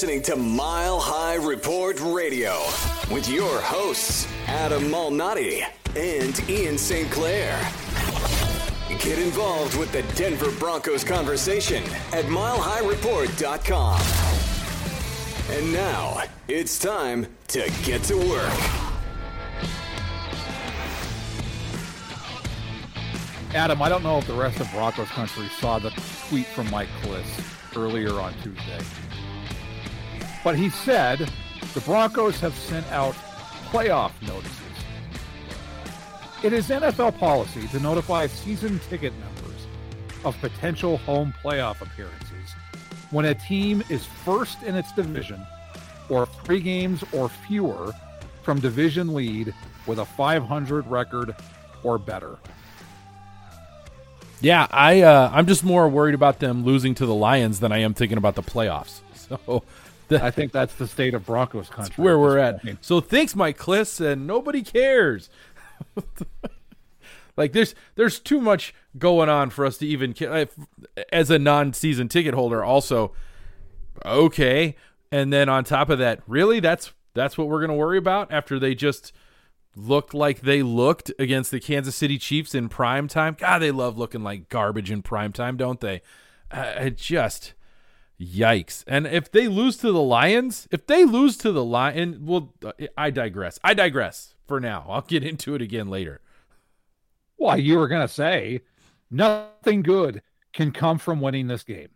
Listening to Mile High Report Radio with your hosts, Adam Malnati and Ian St. Clair. Get involved with the Denver Broncos conversation at milehighreport.com. And now it's time to get to work. Adam, I don't know if the rest of Broncos country saw the tweet from Mike Klis earlier on Tuesday. But he said the Broncos have sent out playoff notices. It is NFL policy to notify season ticket members of potential home playoff appearances when a team is first in its division or three games or fewer from division lead with a 500 record or better. Yeah, I uh, I'm just more worried about them losing to the Lions than I am thinking about the playoffs. So I think that's the state of Broncos country. Where we're at. Point. So thanks, Mike Klis, and nobody cares. like there's there's too much going on for us to even as a non-season ticket holder. Also, okay, and then on top of that, really, that's that's what we're gonna worry about after they just looked like they looked against the Kansas City Chiefs in prime time. God, they love looking like garbage in prime time, don't they? Uh, it just Yikes. And if they lose to the Lions, if they lose to the Lion, well, I digress. I digress for now. I'll get into it again later. Well, you were going to say nothing good can come from winning this game.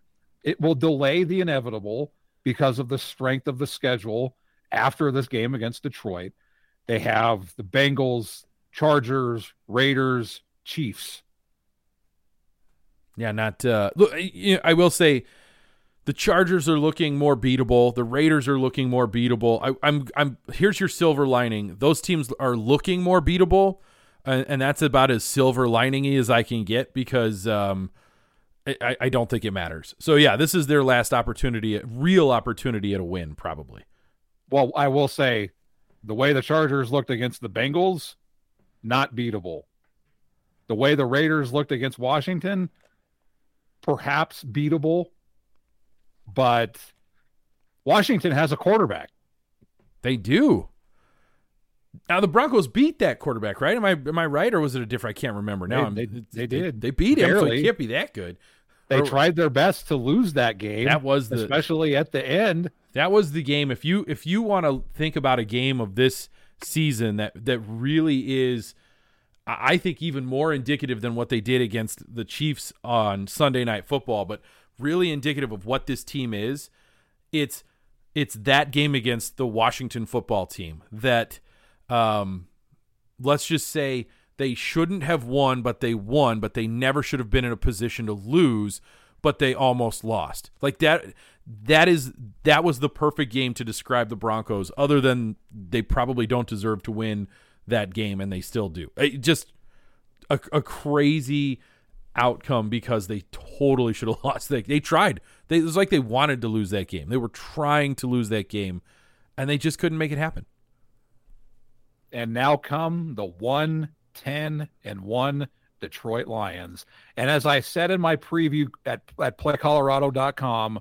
It will delay the inevitable because of the strength of the schedule after this game against Detroit. They have the Bengals, Chargers, Raiders, Chiefs. Yeah, not uh look I will say the Chargers are looking more beatable. The Raiders are looking more beatable. I, am I'm, I'm. Here's your silver lining. Those teams are looking more beatable, and, and that's about as silver liningy as I can get because um, I, I don't think it matters. So yeah, this is their last opportunity, real opportunity at a win, probably. Well, I will say, the way the Chargers looked against the Bengals, not beatable. The way the Raiders looked against Washington, perhaps beatable but Washington has a quarterback. They do. Now the Broncos beat that quarterback, right? Am I am I right, or was it a different? I can't remember now. They, they, they did. They, beat him, Barely. so it can't be that good. They or, tried their best to lose that game. That was the, especially at the end. That was the game. If you if you want to think about a game of this season that that really is, I think even more indicative than what they did against the Chiefs on Sunday Night Football, but really indicative of what this team is, it's it's that game against the Washington football team that um let's just say they shouldn't have won, but they won, but they never should have been in a position to lose, but they almost lost. Like that that is that was the perfect game to describe the Broncos other than they probably don't deserve to win that game and they still do. It just a, a crazy outcome because they totally should have lost. They they tried. They, it was like they wanted to lose that game. They were trying to lose that game, and they just couldn't make it happen. And now come the one ten and one Detroit Lions. And as I said in my preview at at PlayColorado.com,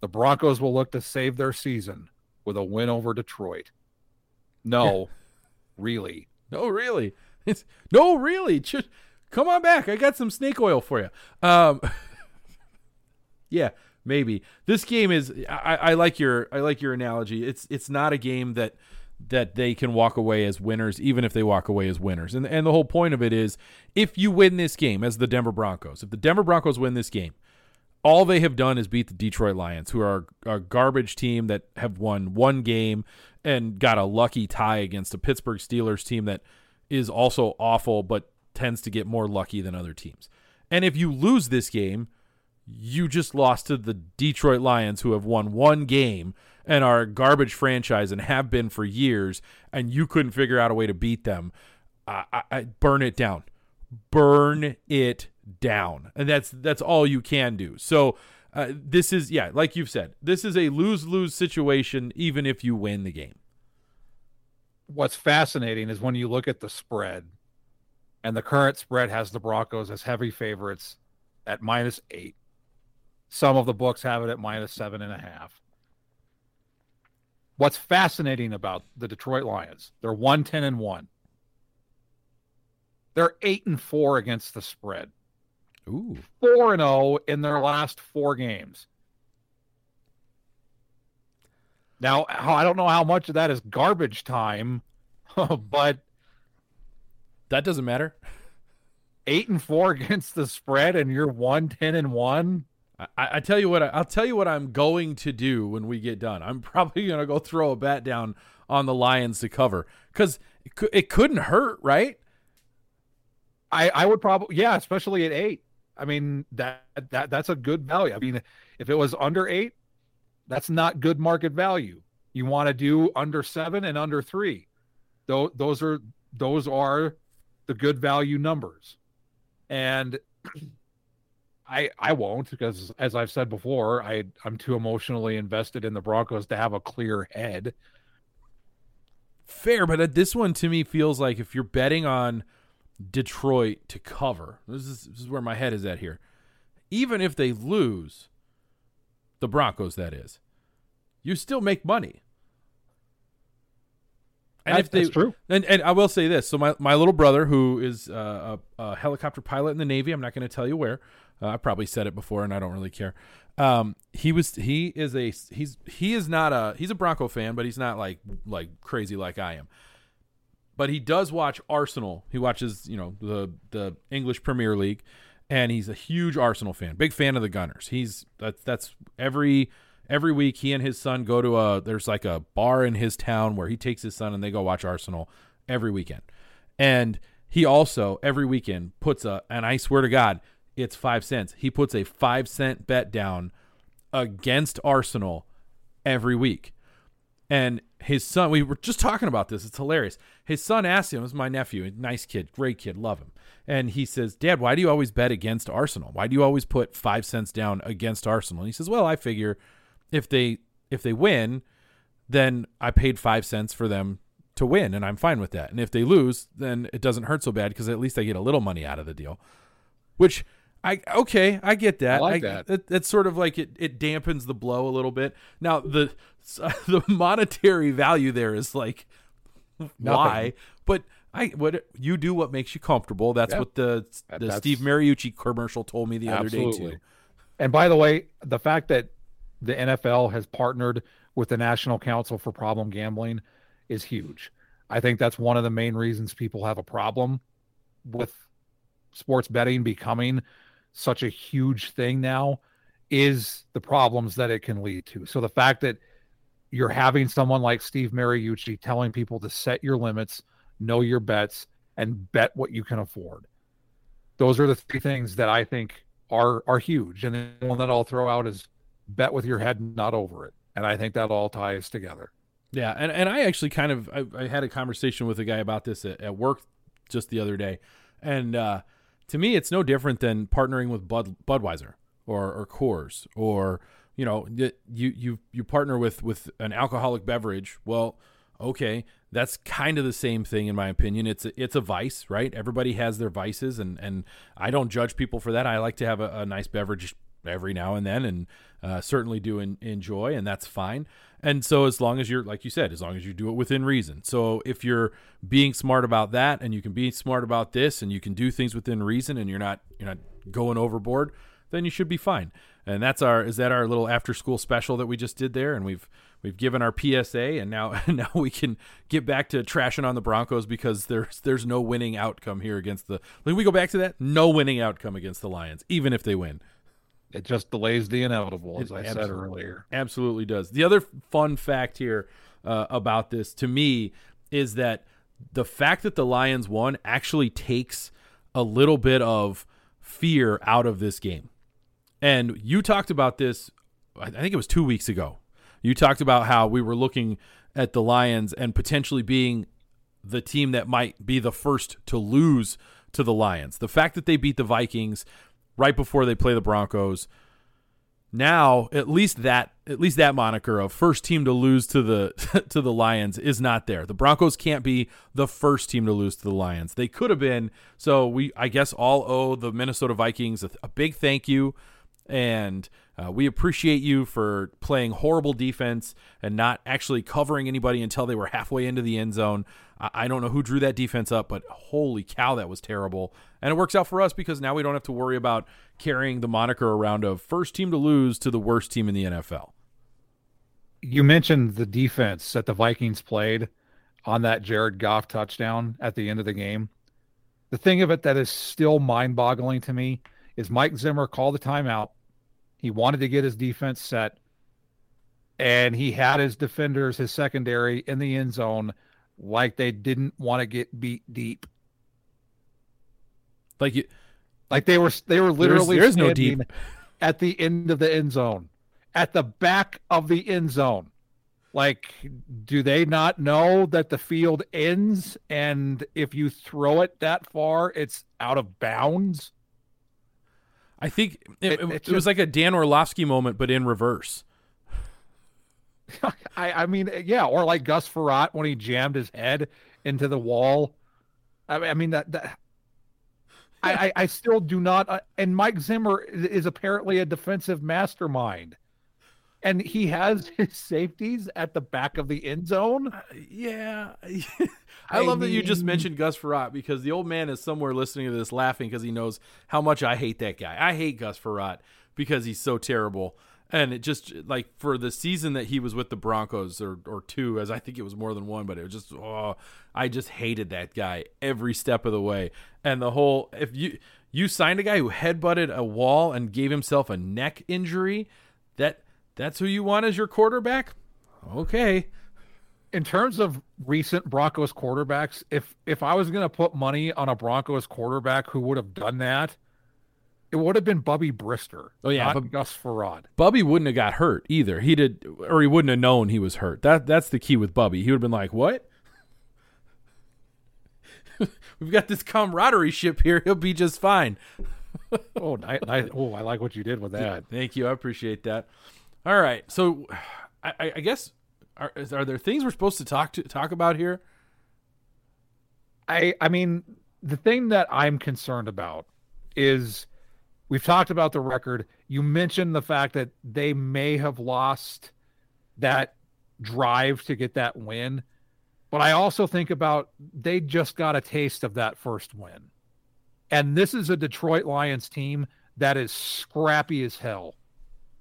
the Broncos will look to save their season with a win over Detroit. No, really. No, really. It's no, really. Just come on back. I got some snake oil for you. Um, yeah, maybe this game is. I, I like your. I like your analogy. It's it's not a game that that they can walk away as winners, even if they walk away as winners. And and the whole point of it is, if you win this game as the Denver Broncos, if the Denver Broncos win this game, all they have done is beat the Detroit Lions, who are a garbage team that have won one game and got a lucky tie against a Pittsburgh Steelers team that is also awful, but tends to get more lucky than other teams. And if you lose this game, you just lost to the Detroit Lions, who have won one game and are a garbage franchise and have been for years, and you couldn't figure out a way to beat them. I, I, I burn it down, burn it down, and that's that's all you can do. So. Uh, this is yeah, like you've said, this is a lose lose situation. Even if you win the game, what's fascinating is when you look at the spread, and the current spread has the Broncos as heavy favorites at minus eight. Some of the books have it at minus seven and a half. What's fascinating about the Detroit Lions, they're 110 and 1. They're 8 and 4 against the spread. Ooh. 4 and 0 in their last 4 games. Now, I don't know how much of that is garbage time, but that doesn't matter. 8 and 4 against the spread and you're 110 and 1. I, I tell you what, I, will tell you what I'm going to do when we get done. I'm probably going to go throw a bat down on the Lions to cover because it, it couldn't hurt, right? I, I would probably, yeah, especially at eight. I mean, that, that, that's a good value. I mean, if it was under eight, that's not good market value. You want to do under seven and under three. Those, those are, those are the good value numbers. And I I won't because as I've said before, I I'm too emotionally invested in the Broncos to have a clear head. Fair, but uh, this one to me feels like if you're betting on Detroit to cover, this is, this is where my head is at here. Even if they lose, the Broncos, that is, you still make money. And that, if they, that's true. And, and I will say this: so my, my little brother, who is uh, a, a helicopter pilot in the Navy, I'm not going to tell you where, uh, I probably said it before, and I don't really care. Um, he was he is a he's he is not a he's a Bronco fan, but he's not like like crazy like I am. But he does watch Arsenal. He watches you know the the English Premier League, and he's a huge Arsenal fan, big fan of the Gunners. He's that's that's every every week he and his son go to a there's like a bar in his town where he takes his son and they go watch Arsenal every weekend. And he also every weekend puts a and I swear to God, it's five cents. He puts a five cent bet down against Arsenal every week. And his son, we were just talking about this. It's hilarious. His son asked him, "This is my nephew, a nice kid, great kid, love him." And he says, "Dad, why do you always bet against Arsenal? Why do you always put five cents down against Arsenal?" And he says, "Well, I figure if they if they win, then I paid five cents for them to win, and I'm fine with that. And if they lose, then it doesn't hurt so bad because at least I get a little money out of the deal." Which I okay, I get that. I like I, that. It, it's sort of like it, it dampens the blow a little bit. Now the the monetary value there is like why, but I what you do what makes you comfortable. That's yep. what the the That's, Steve Mariucci commercial told me the absolutely. other day too. And by the way, the fact that the NFL has partnered with the National Council for Problem Gambling is huge. I think that's one of the main reasons people have a problem with sports betting becoming such a huge thing now is the problems that it can lead to. So the fact that you're having someone like Steve Mariucci telling people to set your limits, know your bets, and bet what you can afford. Those are the three things that I think are are huge. And the one that I'll throw out is bet with your head not over it. And I think that all ties together. Yeah, and, and I actually kind of I, I had a conversation with a guy about this at, at work just the other day, and uh, to me, it's no different than partnering with Bud Budweiser or or Coors or you know you you you partner with with an alcoholic beverage. Well, okay, that's kind of the same thing in my opinion. It's a, it's a vice, right? Everybody has their vices, and and I don't judge people for that. I like to have a, a nice beverage every now and then, and uh, certainly do enjoy, and that's fine. And so, as long as you're, like you said, as long as you do it within reason. So, if you're being smart about that, and you can be smart about this, and you can do things within reason, and you're not you're not going overboard, then you should be fine. And that's our is that our little after school special that we just did there, and we've we've given our PSA, and now now we can get back to trashing on the Broncos because there's there's no winning outcome here against the. When we go back to that, no winning outcome against the Lions, even if they win. It just delays the inevitable, as it I said earlier. Absolutely does. The other fun fact here uh, about this, to me, is that the fact that the Lions won actually takes a little bit of fear out of this game. And you talked about this, I think it was two weeks ago. You talked about how we were looking at the Lions and potentially being the team that might be the first to lose to the Lions. The fact that they beat the Vikings right before they play the Broncos. Now, at least that at least that moniker of first team to lose to the to the Lions is not there. The Broncos can't be the first team to lose to the Lions. They could have been. So we I guess all owe the Minnesota Vikings a, a big thank you and uh, we appreciate you for playing horrible defense and not actually covering anybody until they were halfway into the end zone. I, don't know who drew that defense up, but holy cow, that was terrible. And it works out for us because now we don't have to worry about carrying the moniker around of first team to lose to the worst team in the NFL. You mentioned the defense that the Vikings played on that Jared Goff touchdown at the end of the game. The thing of it that is still mind boggling to me is Mike Zimmer called the timeout he wanted to get his defense set, and he had his defenders, his secondary in the end zone, like they didn't want to get beat deep. Like you, like they were they were literally there's, there's no deep at the end of the end zone, at the back of the end zone. Like, do they not know that the field ends and if you throw it that far, it's out of bounds? I think it, it, it, it was like a Dan Orlovsky moment, but in reverse. I, I mean, yeah, or like Gus Frerotte when he jammed his head into the wall. I, I mean that, that I, I, still do not. Uh, and Mike Zimmer is apparently a defensive mastermind, and he has his safeties at the back of the end zone. Uh, yeah, I, I love mean, that you just mentioned Gus Frerotte because the old man is somewhere listening to this laughing because he knows how much I hate that guy. I hate Gus Frerotte because he's so terrible. And it just like for the season that he was with the Broncos or or two, as I think it was more than one, but it was just oh, I just hated that guy every step of the way. And the whole if you you signed a guy who headbutted a wall and gave himself a neck injury, that that's who you want as your quarterback? Okay in terms of recent Broncos quarterbacks, if if I was going to put money on a Broncos quarterback who would have done that, it would have been Bubby Brister. Oh yeah, but Gus Frerotte. Bubby wouldn't have got hurt either. He did, or he wouldn't have known he was hurt. That that's the key with Bubby. He would have been like, "What? We've got this camaraderie ship here. He'll be just fine." oh, I, I, oh, I like what you did with that. Thank you. I appreciate that. All right, so I, I guess are, are there things we're supposed to talk to talk about here? I I mean, the thing that I'm concerned about is we've talked about the record. You mentioned the fact that they may have lost that drive to get that win. But I also think about they just got a taste of that first win. And this is a Detroit Lions team that is scrappy as hell.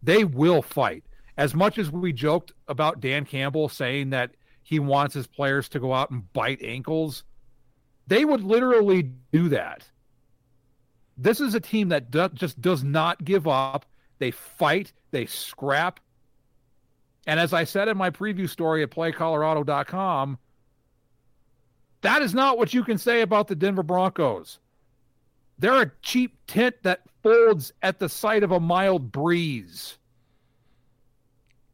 They will fight as much as we joked about Dan Campbell saying that he wants his players to go out and bite ankles, they would literally do that. This is a team that do, just does not give up. they fight, they scrap. And as I said in my preview story at playcolorado.com, that is not what you can say about the Denver Broncos. They're a cheap tent that folds at the sight of a mild breeze.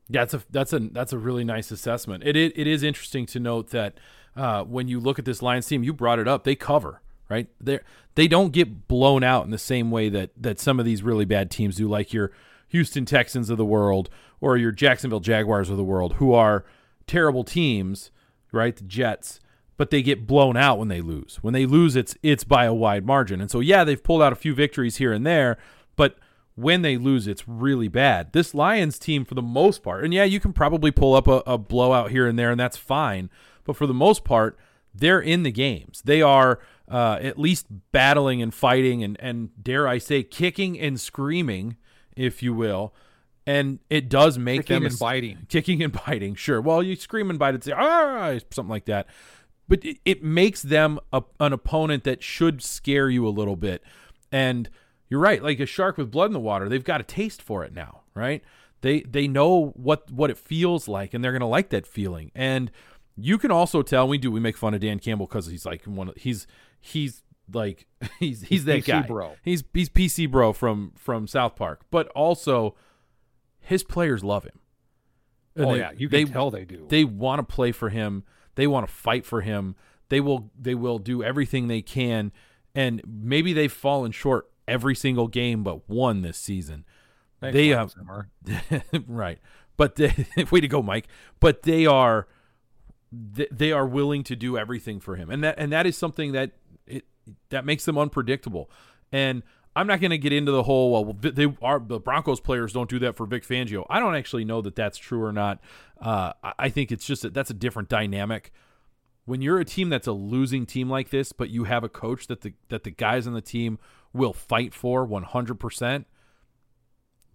Yeah, that's a that's a that's a really nice assessment. It it, it is interesting to note that uh, when you look at this Lions team, you brought it up. They cover right. They they don't get blown out in the same way that that some of these really bad teams do, like your Houston Texans of the world or your Jacksonville Jaguars of the world, who are terrible teams, right? The Jets, but they get blown out when they lose. When they lose, it's it's by a wide margin. And so yeah, they've pulled out a few victories here and there, but when they lose, it's really bad. This Lions team, for the most part, and yeah, you can probably pull up a, a blowout here and there, and that's fine. But for the most part, they're in the games. They are uh, at least battling and fighting, and and dare I say, kicking and screaming, if you will. And it does make kicking them and biting, kicking and biting. Sure. Well, you scream and bite and say ah, something like that. But it, it makes them a, an opponent that should scare you a little bit, and you're right. Like a shark with blood in the water, they've got a taste for it now, right? They they know what what it feels like, and they're gonna like that feeling. And you can also tell we do we make fun of Dan Campbell because he's like one of, he's he's like he's he's that PC guy, bro. He's he's PC bro from from South Park, but also his players love him. And Oh they- yeah, you can they, tell they do. they want to play for him. They want to fight for him. They will they will do everything they can and maybe they've fallen short every single game but one this season. Thanks, they have uh, right. But they, way to go Mike. But they are they, they are willing to do everything for him. And that and that is something that that makes them unpredictable. And I'm not going to get into the whole well they are the Broncos players don't do that for Vic Fangio. I don't actually know that that's true or not. Uh, I- think it's just that that's a different dynamic. When you're a team that's a losing team like this, but you have a coach that the that the guys on the team will fight for 100%,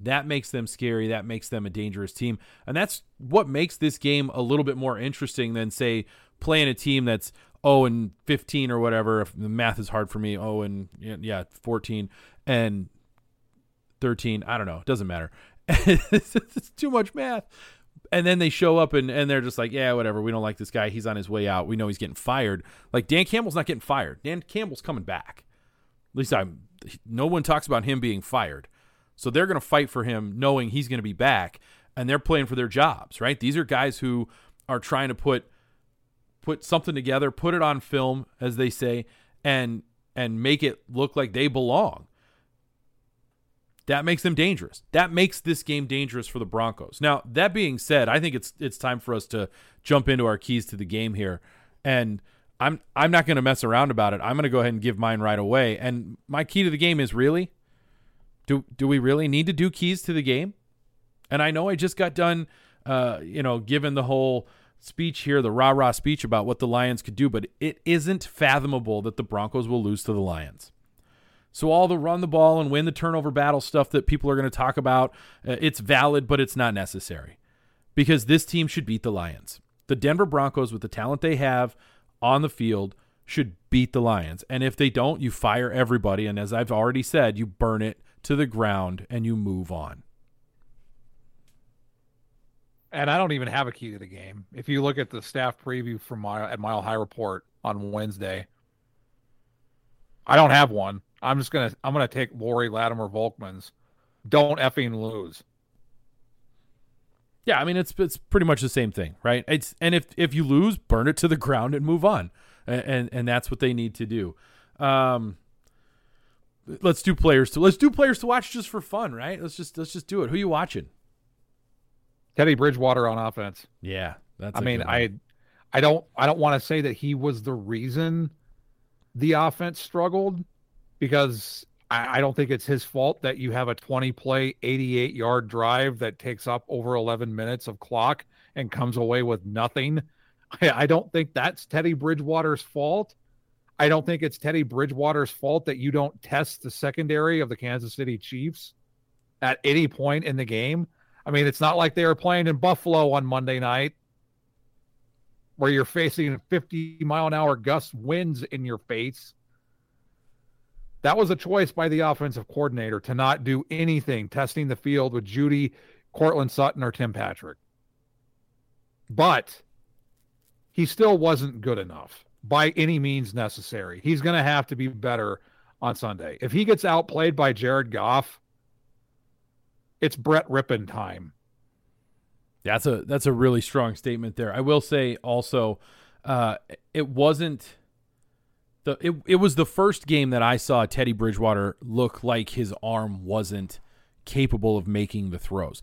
that makes them scary. That makes them a dangerous team. And that's what makes this game a little bit more interesting than, say, playing a team that's 0 and 15 or whatever. If the math is hard for me, 0 and, yeah, 14 and 13. I don't know. It doesn't matter. it's, it's too much math. And then they show up and, and they're just like, yeah, whatever. We don't like this guy. He's on his way out. We know he's getting fired. Like, Dan Campbell's not getting fired. Dan Campbell's coming back. At least I'm. No one talks about him being fired. So they're going to fight for him knowing he's going to be back and they're playing for their jobs, right? These are guys who are trying to put put something together, put it on film as they say and and make it look like they belong. That makes them dangerous. That makes this game dangerous for the Broncos. Now, that being said, I think it's it's time for us to jump into our keys to the game here. And I'm I'm not going to mess around about it. I'm going to go ahead and give mine right away. And my key to the game is really do do we really need to do keys to the game? And I know I just got done, uh, you know, given the whole speech here, the rah rah speech about what the Lions could do, but it isn't fathomable that the Broncos will lose to the Lions. So all the run the ball and win the turnover battle stuff that people are going to talk about, uh, it's valid, but it's not necessary because this team should beat the Lions. The Denver Broncos, with the talent they have on the field, should beat the Lions. And if they don't, you fire everybody. And as I've already said, you burn it to the ground and you move on. And I don't even have a key to the game. If you look at the staff preview from Mile, at Mile High Report on Wednesday, I don't have one. I'm just gonna I'm gonna take Laurie Lattimore-Volkmann's. Don't effing lose. Yeah, I mean it's it's pretty much the same thing, right? It's and if if you lose, burn it to the ground and move on, and and, and that's what they need to do. Um, let's do players to let's do players to watch just for fun, right? Let's just let's just do it. Who you watching? Teddy Bridgewater on offense. Yeah, that's. I mean. I I don't I don't want to say that he was the reason the offense struggled because I, I don't think it's his fault that you have a 20 play 88 yard drive that takes up over 11 minutes of clock and comes away with nothing. I, I don't think that's Teddy Bridgewater's fault. I don't think it's Teddy Bridgewater's fault that you don't test the secondary of the Kansas City Chiefs at any point in the game. I mean, it's not like they were playing in Buffalo on Monday night where you're facing 50 mile an hour gust winds in your face. That was a choice by the offensive coordinator to not do anything testing the field with Jeudy, Courtland Sutton, or Tim Patrick. But he still wasn't good enough by any means necessary. He's going to have to be better on Sunday. If he gets outplayed by Jared Goff, it's Brett Rypien time. That's a that's a really strong statement there. I will say also, uh, it wasn't the it, it was the first game that I saw Teddy Bridgewater look like his arm wasn't capable of making the throws.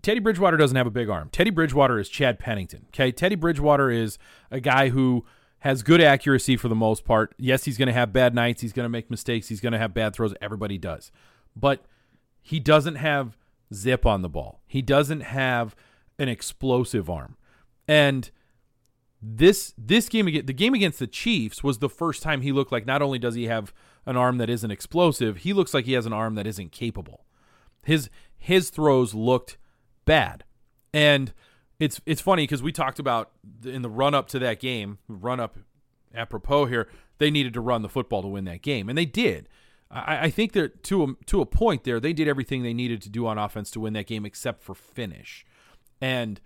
Teddy Bridgewater doesn't have a big arm. Teddy Bridgewater is Chad Pennington. Okay, Teddy Bridgewater is a guy who has good accuracy for the most part. Yes, he's going to have bad nights. He's going to make mistakes. He's going to have bad throws. Everybody does, but he doesn't have zip on the ball. He doesn't have an explosive arm. And this this game the game against the Chiefs was the first time he looked like not only does he have an arm that isn't explosive, he looks like he has an arm that isn't capable. His his throws looked bad. And it's it's funny because we talked about in the run up to that game, run up apropos here, they needed to run the football to win that game, and they did. I, I think that to a, to a point there, they did everything they needed to do on offense to win that game, except for finish. And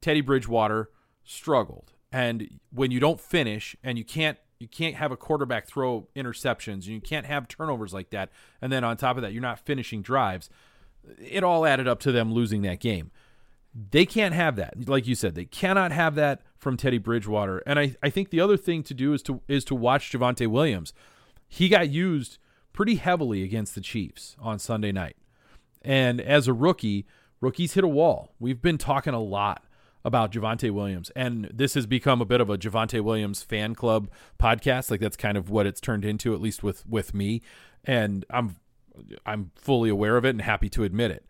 Teddy Bridgewater struggled. And when you don't finish and you can't you can't have a quarterback throw interceptions and you can't have turnovers like that, and then on top of that, you're not finishing drives. It all added up to them losing that game. They can't have that. Like you said, they cannot have that from Teddy Bridgewater. And I, I think the other thing to do is to is to watch Javonte Williams. He got used pretty heavily against the Chiefs on Sunday night. And as a rookie, rookies hit a wall. We've been talking a lot about Javonte Williams, and this has become a bit of a Javonte Williams fan club podcast. Like that's kind of what it's turned into, at least with with me. And I'm I'm fully aware of it and happy to admit it.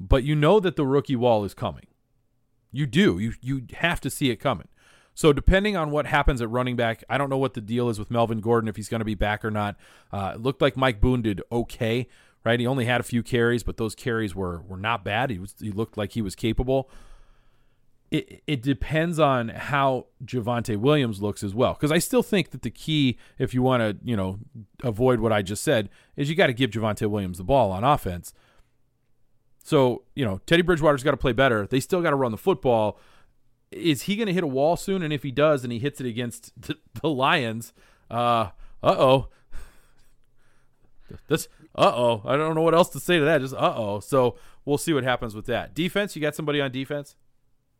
But you know that the rookie wall is coming. You do. You you have to see it coming. So depending on what happens at running back, I don't know what the deal is with Melvin Gordon if he's going to be back or not. Uh, it looked like Mike Boone did okay, right? He only had a few carries, but those carries were were not bad. He was he looked like he was capable. It, it depends on how Javonte Williams looks as well. Because I still think that the key, if you want to, you know, avoid what I just said, is you got to give Javonte Williams the ball on offense. So, you know, Teddy Bridgewater's got to play better. They still got to run the football is he going to hit a wall soon? And if he does, and he hits it against the, the Lions, uh oh, this uh oh, I don't know what else to say to that. Just uh oh. So we'll see what happens with that defense. You got somebody on defense?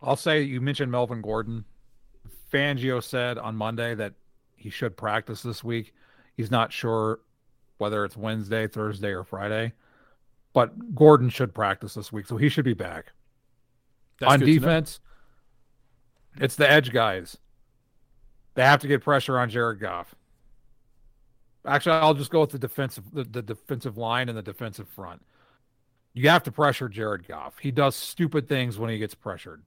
I'll say you mentioned Melvin Gordon. Fangio said on Monday that he should practice this week. He's not sure whether it's Wednesday, Thursday, or Friday, but Gordon should practice this week, so he should be back. That's on defense, it's the edge guys. They have to get pressure on Jared Goff. Actually, I'll just go with the defensive the, the defensive line and the defensive front. You have to pressure Jared Goff. He does stupid things when he gets pressured.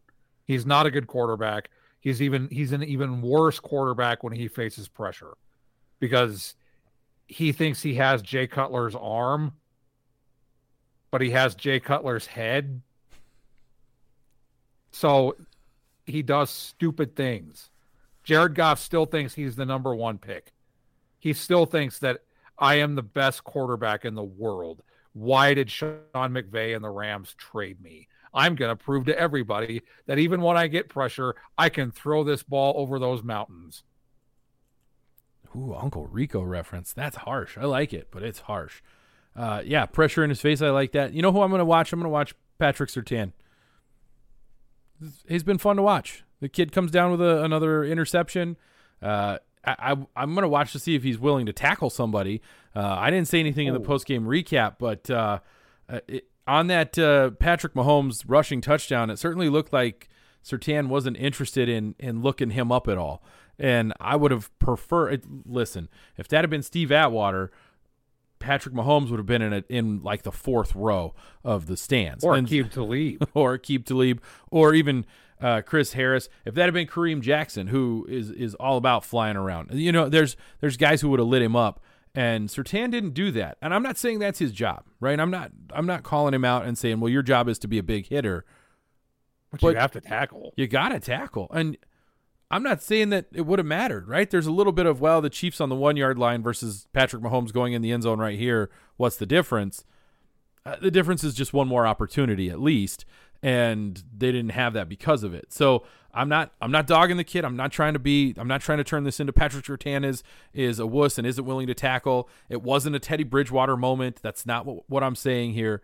He's not a good quarterback. He's even he's an even worse quarterback when he faces pressure because he thinks he has Jay Cutler's arm, but he has Jay Cutler's head. So he does stupid things. Jared Goff still thinks he's the number one pick. He still thinks that I am the best quarterback in the world. Why did Sean McVay and the Rams trade me? I'm going to prove to everybody that even when I get pressure, I can throw this ball over those mountains. Ooh, Uncle Rico reference. That's harsh. I like it, but it's harsh. Uh, yeah, pressure in his face. I like that. You know who I'm going to watch? I'm going to watch Patrick Surtain he's been fun to watch. The kid comes down with a, another interception. Uh, I, I, am going to watch to see if he's willing to tackle somebody. Uh, I didn't say anything oh. in the oh. post game recap, but uh, uh, it, on that uh, Patrick Mahomes rushing touchdown, it certainly looked like Surtain wasn't interested in in looking him up at all. And I would have preferred. Listen, if that had been Steve Atwater, Patrick Mahomes would have been in a, in like the fourth row of the stands, or keep Talib, or Aqib Talib, or even uh, Chris Harris. If that had been Kareem Jackson, who is is all about flying around, you know, there's there's guys who would have lit him up, and Surtain didn't do that. And I'm not saying that's his job, right? I'm not I'm not calling him out and saying, well, your job is to be a big hitter, but, but you have to tackle. You got to tackle, and I'm not saying that it would have mattered, right? There's a little bit of well, the Chiefs on the one yard line versus Patrick Mahomes going in the end zone right here. What's the difference? Uh, the difference is just one more opportunity at least, and they didn't have that because of it. So I'm not I'm not dogging the kid. I'm not trying to be I'm not trying to turn this into Patrick Surtain is is a wuss and isn't willing to tackle. It wasn't a Teddy Bridgewater moment. That's not what, what I'm saying here.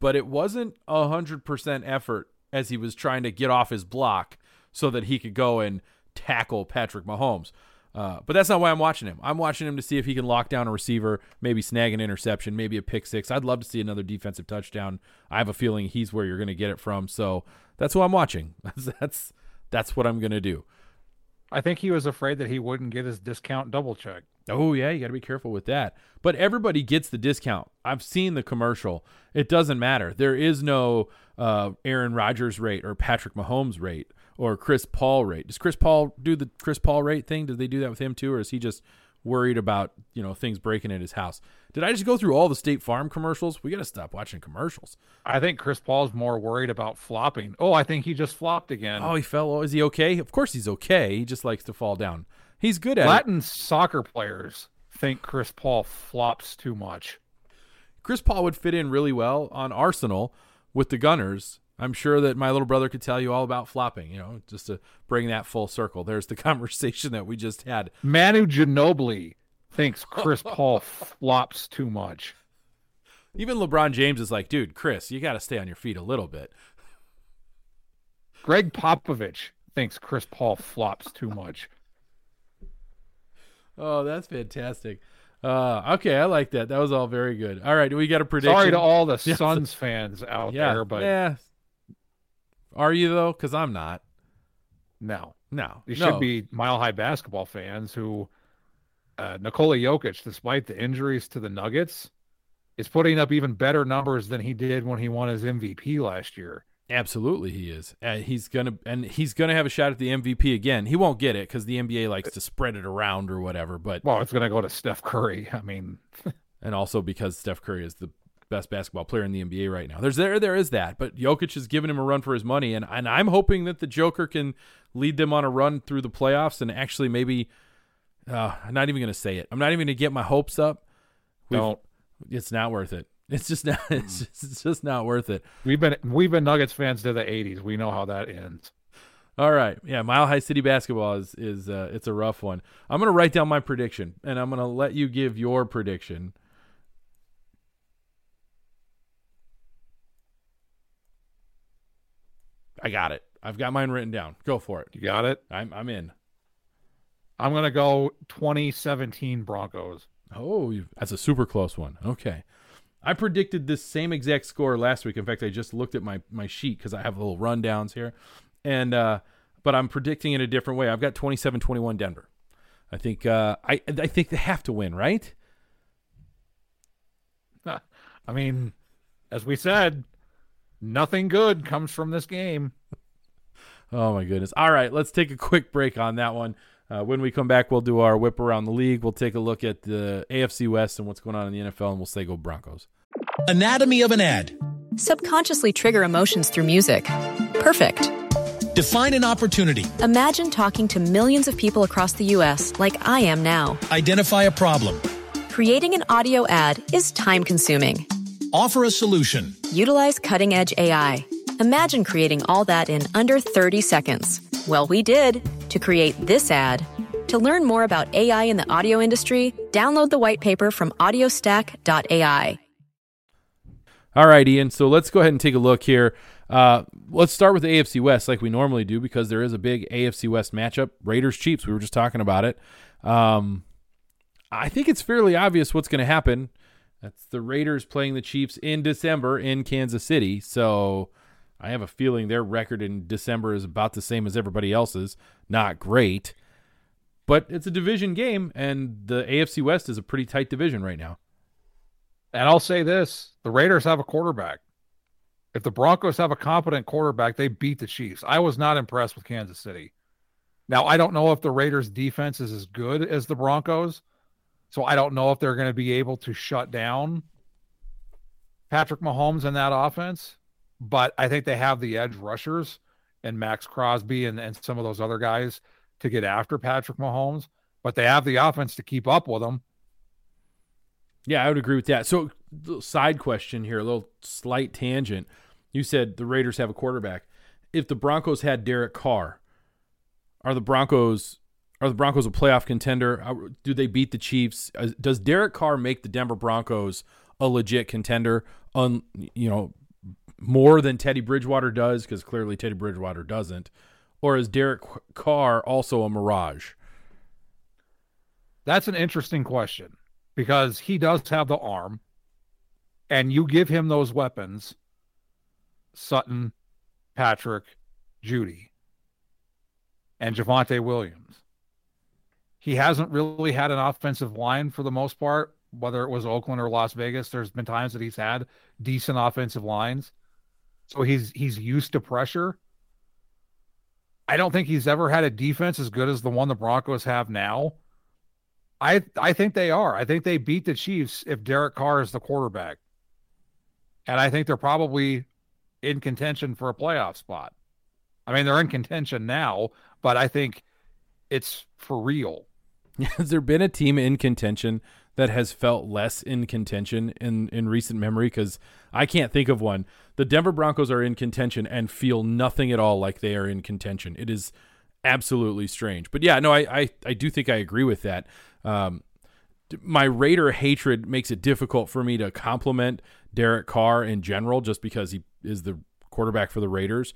But it wasn't a hundred percent effort as he was trying to get off his block so that he could go and tackle Patrick Mahomes. Uh, but that's not why I'm watching him. I'm watching him to see if he can lock down a receiver, maybe snag an interception, maybe a pick six. I'd love to see another defensive touchdown. I have a feeling he's where you're going to get it from. So that's who I'm watching. That's that's, what I'm going to do. I think he was afraid that he wouldn't get his discount double check. Oh yeah, you got to be careful with that. But everybody gets the discount. I've seen the commercial. It doesn't matter. There is no uh, Aaron Rodgers rate or Patrick Mahomes rate or Chris Paul rate. Does Chris Paul do the Chris Paul rate thing? Did they do that with him too, or is he just worried about you know things breaking at his house? Did I just go through all the State Farm commercials? We got to stop watching commercials. I think Chris Paul's more worried about flopping. Oh, I think he just flopped again. Oh, he fell. Oh, is he okay? Of course he's okay. He just likes to fall down. He's good at Latin it. soccer players think Chris Paul flops too much. Chris Paul would fit in really well on Arsenal with the Gunners I'm sure that my little brother could tell you all about flopping, you know, just to bring that full circle. There's the conversation that we just had. Manu Ginobili thinks Chris Paul flops too much. Even LeBron James is like, dude, Chris, you got to stay on your feet a little bit. Gregg Popovich thinks Chris Paul flops too much. Oh, that's fantastic. Uh, okay, I like that. That was all very good. All right, we got a prediction. Sorry to all the Suns fans out yeah, there, but yeah, are you though? Because I'm not. No, no. You no. should be mile high basketball fans who uh, Nikola Jokic, despite the injuries to the Nuggets, is putting up even better numbers than he did when he won his MVP last year. Absolutely, he is. Uh, he's gonna and he's gonna have a shot at the MVP again. He won't get it because the NBA likes to spread it around or whatever. But well, it's gonna go to Steph Curry. I mean, and also because Steph Curry is the best basketball player in the NBA right now. There's there there is that, but Jokic has given him a run for his money, and and I'm hoping that the Joker can lead them on a run through the playoffs and actually maybe. Uh, I'm not even going to say it. I'm not even going to get my hopes up. We've, Don't. It's not worth it. It's just not. It's just, it's just not worth it. We've been we've been Nuggets fans to the '80s. We know how that ends. All right, yeah, Mile High City basketball is is uh, it's a rough one. I'm gonna write down my prediction, and I'm gonna let you give your prediction. I got it. I've got mine written down. Go for it. You got it? I'm I'm in. I'm going to go 2017 Broncos. Oh, that's a super close one. Okay. I predicted this same exact score last week. In fact, I just looked at my my sheet cuz I have little rundowns here. And uh but I'm predicting it a different way. I've got 27-21 Denver. I think uh I I think they have to win, right? I mean, as we said, nothing good comes from this game. Oh my goodness! All right, let's take a quick break on that one. Uh, when we come back, we'll do our whip around the league. We'll take a look at the AFC West and what's going on in the NFL, and we'll say go Broncos. Anatomy of an ad. Subconsciously trigger emotions through music. Perfect. Define an opportunity. Imagine talking to millions of people across the U.S. like I am now. Identify a problem. Creating an audio ad is time consuming. Offer a solution. Utilize cutting edge AI. Imagine creating all that in under 30 seconds. Well, we did to create this ad. To learn more about AI in the audio industry, download the white paper from audiostack.ai. All right, Ian. So let's go ahead and take a look here. Uh, let's start with the AFC West like we normally do because there is a big AFC West matchup. Raiders Chiefs. We were just talking about it. Um, I think it's fairly obvious what's going to happen. That's the Raiders playing the Chiefs in December in Kansas City. So I have a feeling their record in December is about the same as everybody else's. Not great. But it's a division game, and the AFC West is a pretty tight division right now. And I'll say this the Raiders have a quarterback. If the Broncos have a competent quarterback, they beat the Chiefs. I was not impressed with Kansas City. Now, I don't know if the Raiders' defense is as good as the Broncos, so I don't know if they're going to be able to shut down Patrick Mahomes in that offense, but I think they have the edge rushers and Maxx Crosby and, and some of those other guys to get after Patrick Mahomes, but they have the offense to keep up with him. Yeah, I would agree with that. So, side question here, a little slight tangent. You said the Raiders have a quarterback. If the Broncos had Derek Carr, are the Broncos are the Broncos a playoff contender? Uh, do they beat the Chiefs? Uh, does Derek Carr make the Denver Broncos a legit contender? On you know more than Teddy Bridgewater does, because clearly Teddy Bridgewater doesn't, or is Derek Carr also a mirage? That's an interesting question because he does have the arm, and you give him those weapons Sutton, Patrick, Jeudy, and Javonte Williams. He hasn't really had an offensive line for the most part, whether it was Oakland or Las Vegas. There's been times that he's had decent offensive lines. So he's he's used to pressure. I don't think he's ever had a defense as good as the one the Broncos have now. I I think they are. I think they beat the Chiefs if Derek Carr is the quarterback. And I think they're probably in contention for a playoff spot. I mean, they're in contention now, but I think it's for real. Has there been a team in contention that has felt less in contention in in recent memory? Because I can't think of one. The Denver Broncos are in contention and feel nothing at all like they are in contention. It is absolutely strange. But yeah, no, I I, I do think I agree with that. Um, my Raider hatred makes it difficult for me to compliment Derek Carr in general, just because he is the quarterback for the Raiders.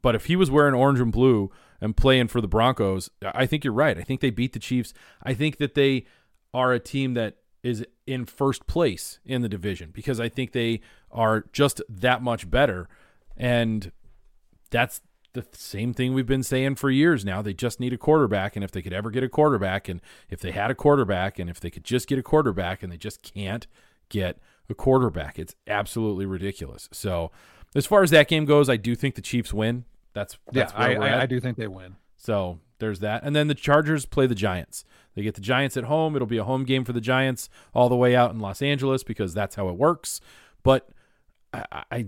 But if he was wearing orange and blue and playing for the Broncos, I think you're right. I think they beat the Chiefs. I think that they are a team that is in first place in the division because I think they are just that much better. And that's the same thing we've been saying for years now. They just need a quarterback. And if they could ever get a quarterback, and if they had a quarterback, and if they could just get a quarterback, and they just can't get a quarterback, it's absolutely ridiculous. So, as far as that game goes, I do think the Chiefs win. That's, that's yeah, I, I, I do think they win. So there's that. And then the Chargers play the Giants. They get the Giants at home. It'll be a home game for the Giants all the way out in Los Angeles because that's how it works. But I I,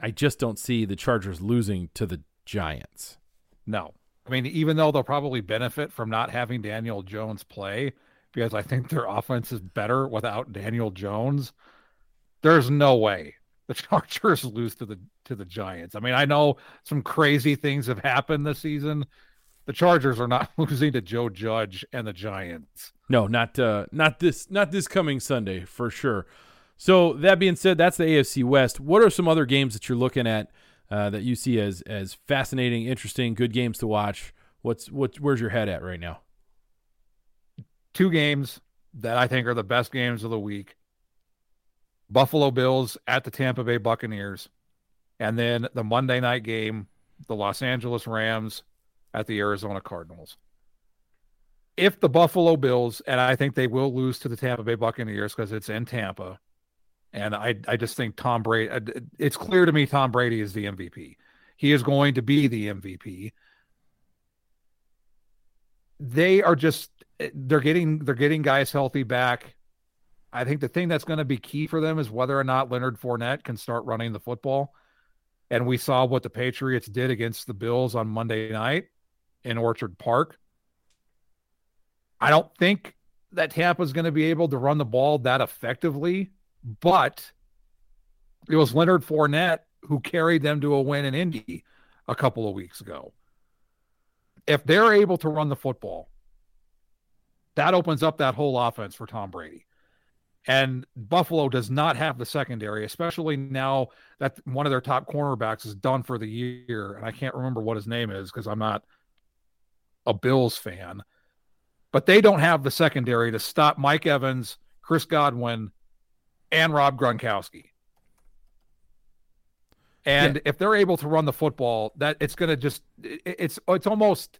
I just don't see the Chargers losing to the Giants. No. I mean, even though they'll probably benefit from not having Daniel Jones play, because I think their offense is better without Daniel Jones, there's no way the Chargers lose to the to the Giants. I mean, I know some crazy things have happened this season. The Chargers are not losing to Joe Judge and the Giants. No, not uh not this not this coming Sunday for sure. So that being said, that's the AFC West. What are some other games that you're looking at uh, that you see as as fascinating, interesting, good games to watch? What's what where's your head at right now? Two games that I think are the best games of the week. Buffalo Bills at the Tampa Bay Buccaneers. And then the Monday night game, the Los Angeles Rams at the Arizona Cardinals. If the Buffalo Bills, and I think they will lose to the Tampa Bay Buccaneers because it's in Tampa, and I, I just think Tom Brady, uh, it's clear to me Tom Brady is the MVP. He is going to be the MVP. They are just, they're getting, they're getting guys healthy back. I think the thing that's going to be key for them is whether or not Leonard Fournette can start running the football. And we saw what the Patriots did against the Bills on Monday night in Orchard Park. I don't think that Tampa is going to be able to run the ball that effectively, but it was Leonard Fournette who carried them to a win in Indy a couple of weeks ago. If they're able to run the football, that opens up that whole offense for Tom Brady. And Buffalo does not have the secondary, especially now that one of their top cornerbacks is done for the year. And I can't remember what his name is because I'm not a Bills fan. But they don't have the secondary to stop Mike Evans, Chris Godwin, and Rob Gronkowski. And yeah. if they're able to run the football, that it's going to just it's it's almost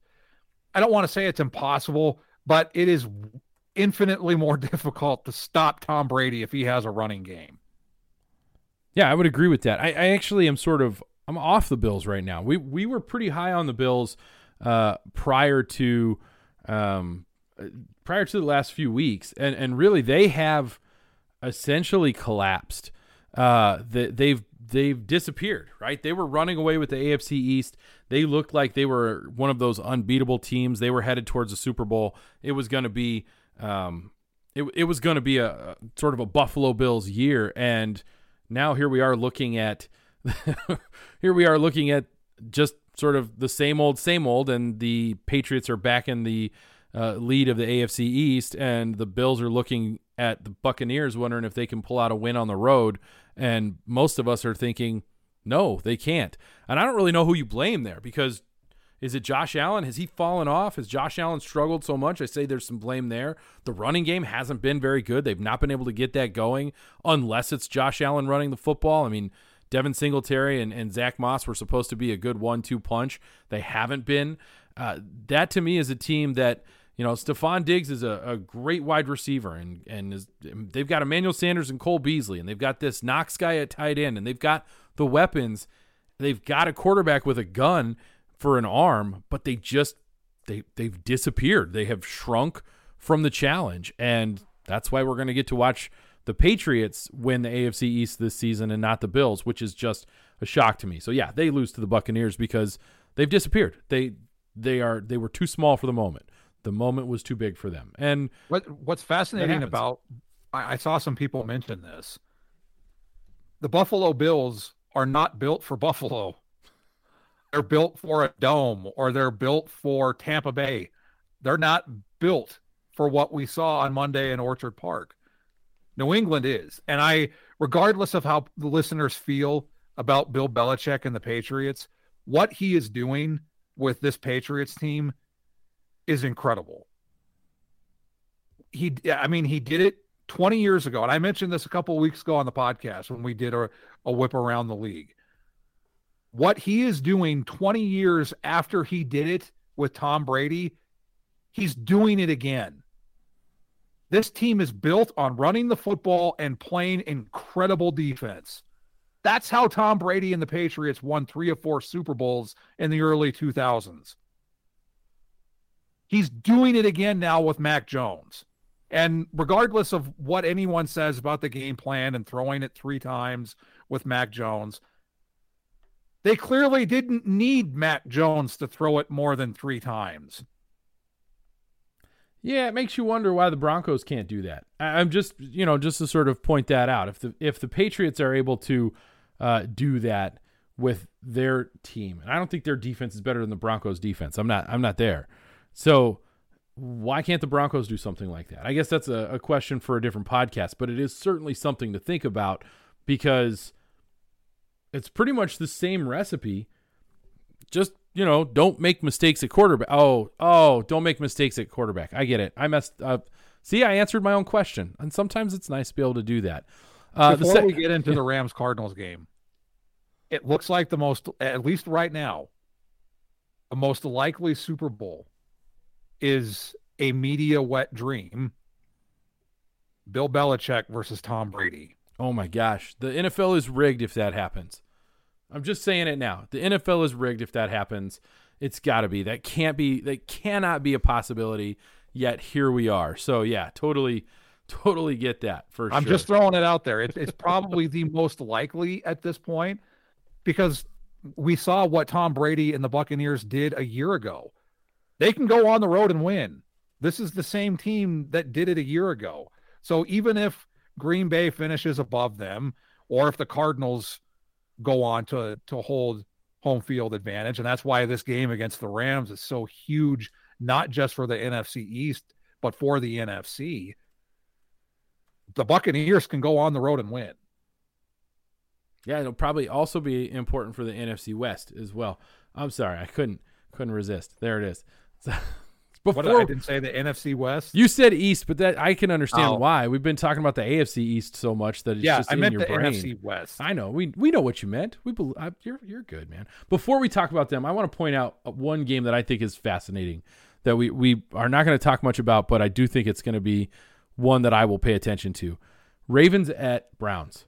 I don't want to say it's impossible, but it is infinitely more difficult to stop Tom Brady if he has a running game. Yeah, I would agree with that. I, I actually am sort of I'm off the Bills right now. We we were pretty high on the Bills uh, prior to um, prior to the last few weeks, and and really they have essentially collapsed. Uh, the, they've they've disappeared, right? They were running away with the AFC East. They looked like they were one of those unbeatable teams. They were headed towards the Super Bowl. It was going to be, um, it, it was going to be a, a sort of a Buffalo Bills year, and now here we are looking at, here we are looking at just sort of the same old, same old, and the Patriots are back in the uh, lead of the AFC East, and the Bills are looking at the Buccaneers, wondering if they can pull out a win on the road. And most of us are thinking, no, they can't. And I don't really know who you blame there because is it Josh Allen? Has he fallen off? Has Josh Allen struggled so much? I say there's some blame there. The running game hasn't been very good. They've not been able to get that going unless it's Josh Allen running the football. I mean, Devin Singletary and, and Zack Moss were supposed to be a good one two punch. They haven't been. Uh, that to me is a team that you know, Stefon Diggs is a, a great wide receiver, and and is, they've got Emmanuel Sanders and Cole Beasley, and they've got this Knox guy at tight end, and they've got the weapons. They've got a quarterback with a gun for an arm, but they just they they've disappeared. They have shrunk from the challenge, and that's why we're going to get to watch the Patriots win the AFC East this season and not the Bills, which is just a shock to me. So yeah, they lose to the Buccaneers because they've disappeared. They they are they were too small for the moment. The moment was too big for them. And what what's fascinating about I, I saw some people mention this. The Buffalo Bills are not built for Buffalo. They're built for a dome or they're built for Tampa Bay. They're not built for what we saw on Monday in Orchard Park. New England is. And I, regardless of how the listeners feel about Bill Belichick and the Patriots, what he is doing with this Patriots team is incredible. He, I mean, he did it 20 years ago. And I mentioned this a couple weeks ago on the podcast when we did a, a whip around the league. What he is doing 20 years after he did it with Tom Brady, he's doing it again. This team is built on running the football and playing incredible defense. That's how Tom Brady and the Patriots won three or four Super Bowls in the early 2000s. He's doing it again now with Mac Jones. And regardless of what anyone says about the game plan and throwing it three times with Mac Jones, they clearly didn't need Mac Jones to throw it more than three times. Yeah, it makes you wonder why the Broncos can't do that. I'm just, you know, just to sort of point that out. If the if the Patriots are able to uh, do that with their team, and I don't think their defense is better than the Broncos' defense. I'm not. I'm not there. So why can't the Broncos do something like that? I guess that's a, a, question for a different podcast, but it is certainly something to think about because it's pretty much the same recipe. Just, you know, don't make mistakes at quarterback. Oh, oh, don't make mistakes at quarterback. I get it. I messed up. See, I answered my own question. And sometimes it's nice to be able to do that. Uh, Before se- we get into the Rams Cardinals game, it looks like the most, at least right now, the most likely Super Bowl is a media wet dream. Bill Belichick versus Tom Brady. Oh my gosh. The NFL is rigged if that happens. I'm just saying it now. The NFL is rigged if that happens. It's got to be. That can't be that cannot be a possibility. Yet here we are. So yeah, totally totally get that for I'm sure. just throwing it out there. It, it's probably the most likely at this point because we saw what Tom Brady and the Buccaneers did a year ago. They can go on the road and win. This is the same team that did it a year ago. So even if Green Bay finishes above them, or if the Cardinals go on to to hold home field advantage, and that's why this game against the Rams is so huge, not just for the NFC East, but for the NFC. The Buccaneers can go on the road and win. Yeah, it'll probably also be important for the NFC West as well. I'm sorry, I couldn't couldn't resist. There it is. Before what, I didn't say the NFC West. You said East, but that I can understand oh. why. We've been talking about the AFC East so much that it's yeah, just I in meant your the brain. NFC West. I know. We we know what you meant. We believe, you're you're good, man. Before we talk about them, I want to point out uh, one game that I think is fascinating that we we are not going to talk much about, but I do think it's going to be one that I will pay attention to. Ravens at Browns.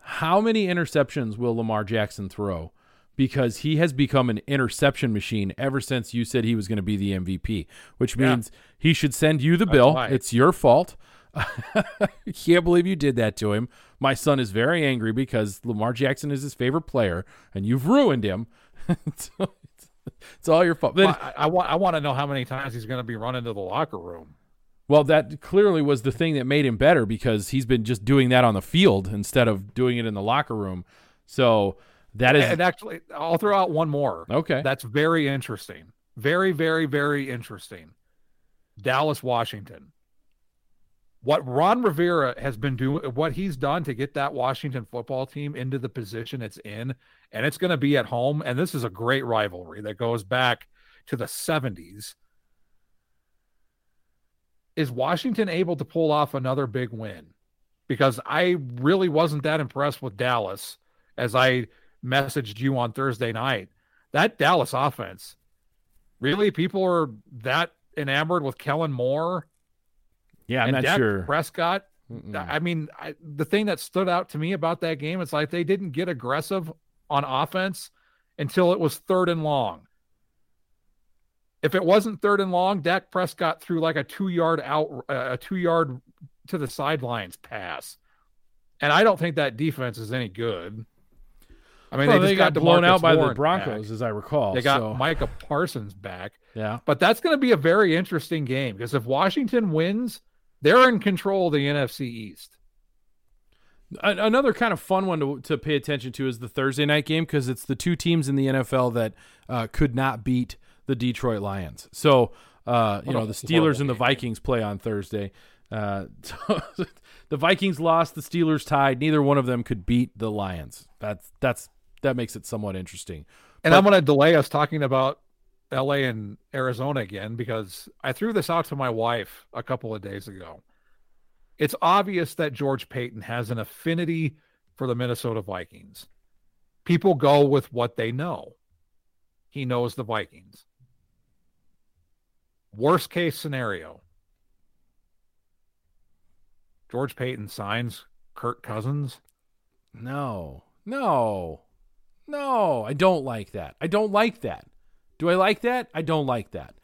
How many interceptions will Lamar Jackson throw? Because he has become an interception machine ever since you said he was going to be the MVP, which means yeah. he should send you the bill. It's your fault. Can't believe you did that to him. My son is very angry because Lamar Jackson is his favorite player, and you've ruined him. it's, it's all your fault. Well, I, I want I want to know how many times he's going to be running to the locker room. well, that clearly was the thing that made him better because he's been just doing that on the field instead of doing it in the locker room. So that is And actually, I'll throw out one more. okay. That's very interesting. Very, very, very interesting. Dallas, Washington. What Ron Rivera has been doing, what he's done to get that Washington football team into the position it's in, and it's going to be at home. And this is a great rivalry that goes back to the 70s. Is Washington able to pull off another big win? Because I really wasn't that impressed with Dallas as I messaged you on Thursday night. That Dallas offense, really, people are that enamored with Kellen Moore yeah, I'm and not Dak sure. Prescott. Mm-mm. I mean, I, the thing that stood out to me about that game, it's like they didn't get aggressive on offense until it was third and long. If it wasn't third and long, Dak Prescott threw like a two yard out, uh, a two yard to the sidelines pass, and I don't think that defense is any good. I mean, well, they, they, just got, blown out by the Broncos, back. as I recall. They got so, Micah Parsons back. yeah. But that's going to be a very interesting game because if Washington wins, they're in control of the NFC East. A- Another kind of fun one to, to pay attention to is the Thursday night game because it's the two teams in the NFL that uh, could not beat the Detroit Lions. So, uh, you know, the Steelers and the game. Vikings play on Thursday. Uh, so the Vikings lost, the Steelers tied. Neither one of them could beat the Lions. That's that's that makes it somewhat interesting. And But- I'm going to delay us talking about LA and Arizona again because I threw this out to my wife a couple of days ago. It's obvious that George Paton has an affinity for the Minnesota Vikings. People go with what they know. He knows the Vikings. Worst case scenario George Paton signs Kirk Cousins. No, no, no. I don't like that. I don't like that. Do I like that? I don't like that.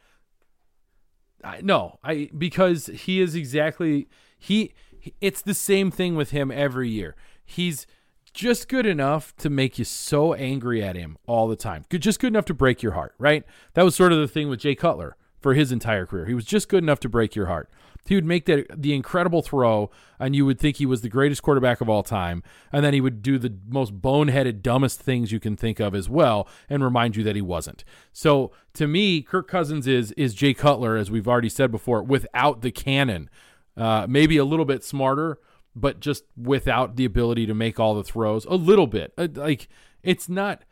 I, no, I because he is exactly he. It's the same thing with him every year. He's just good enough to make you so angry at him all the time. Good, just good enough to break your heart, right? That was sort of the thing with Jay Cutler for his entire career. He was just good enough to break your heart. He would make that the incredible throw, and you would think he was the greatest quarterback of all time, and then he would do the most boneheaded, dumbest things you can think of as well, and remind you that he wasn't. So to me, Kirk Cousins is is Jay Cutler, as we've already said before, without the cannon. Uh, maybe a little bit smarter, but just without the ability to make all the throws. A little bit, Uh, like it's not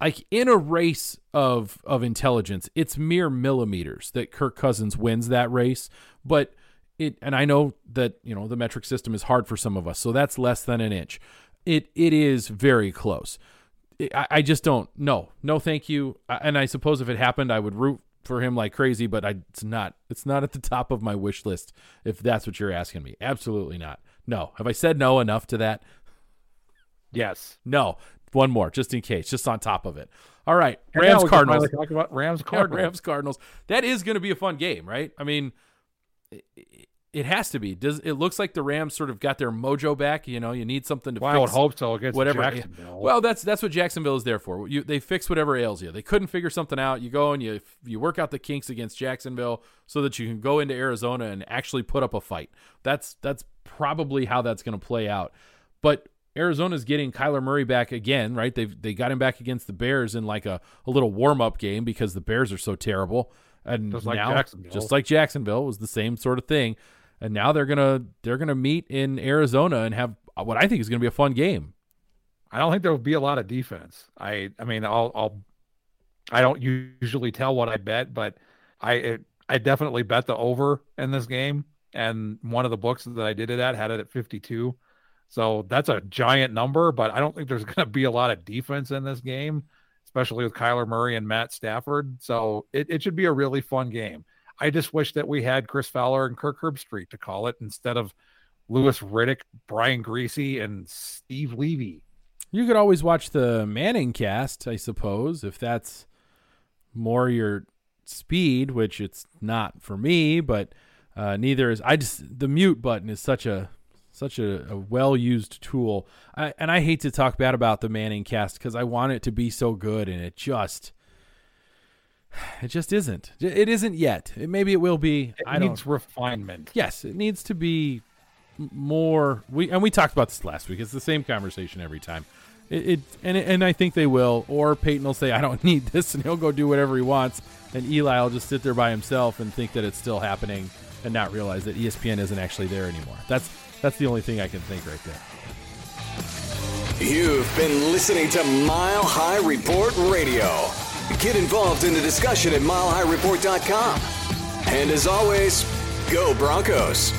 like in a race of of intelligence, it's mere millimeters that Kirk Cousins wins that race. But it, and I know that you know the metric system is hard for some of us, so that's less than an inch. It it is very close. I, I just don't. No, no, thank you. And I suppose if it happened, I would root for him like crazy. But I, it's not. It's not at the top of my wish list. If that's what you're asking me, absolutely not. No. Have I said no enough to that? Yes. No. One more, just in case, just on top of it. All right, Rams Cardinals. Talk about Rams Yeah, Cardinals. Rams Cardinals. That is going to be a fun game, right? I mean, it, it has to be. Does it looks like the Rams sort of got their mojo back? You know, you need something to Well, I would hope so against whatever. Jacksonville. Well, that's that's what Jacksonville is there for. You, they fix whatever ails you. They couldn't figure something out. You go and you you work out the kinks against Jacksonville so that you can go into Arizona and actually put up a fight. That's that's probably how that's going to play out. But Arizona's getting Kyler Murray back again, right? They they got him back against the Bears in like a, a little warm up game because the Bears are so terrible. And Just like now, Jacksonville. just like Jacksonville was the same sort of thing. And now they're gonna they're gonna meet in Arizona and have what I think is gonna be a fun game. I don't think there will be a lot of defense. I I mean I'll I'll I don't usually tell what I bet, but I it, I definitely bet the over in this game, and one of the books that I did it at had it at 52. So that's a giant number, but I don't think there's going to be a lot of defense in this game, especially with Kyler Murray and Matt Stafford. So it, it should be a really fun game. I just wish that we had Chris Fowler and Kirk Herbstreit to call it instead of Louis Riddick, Brian Griese, and Steve Levy. You could always watch the Manning cast, I suppose, if that's more your speed, which it's not for me, but Uh, neither is I just the mute button is such a such a, a well used tool. I, and I hate to talk bad about the Manning cast because I want it to be so good, and it just it just isn't. It isn't yet. It, maybe it will be. It I needs don't. refinement. Yes, it needs to be more. We and we talked about this last week. It's the same conversation every time. It, it and and I think they will. Or Peyton will say, "I don't need this," and he'll go do whatever he wants. And Eli will just sit there by himself and think that it's still happening, and not realize that ESPN isn't actually there anymore. That's that's the only thing I can think right there. You've been listening to Mile High Report Radio. Get involved in the discussion at milehighreport.com. And as always, go Broncos.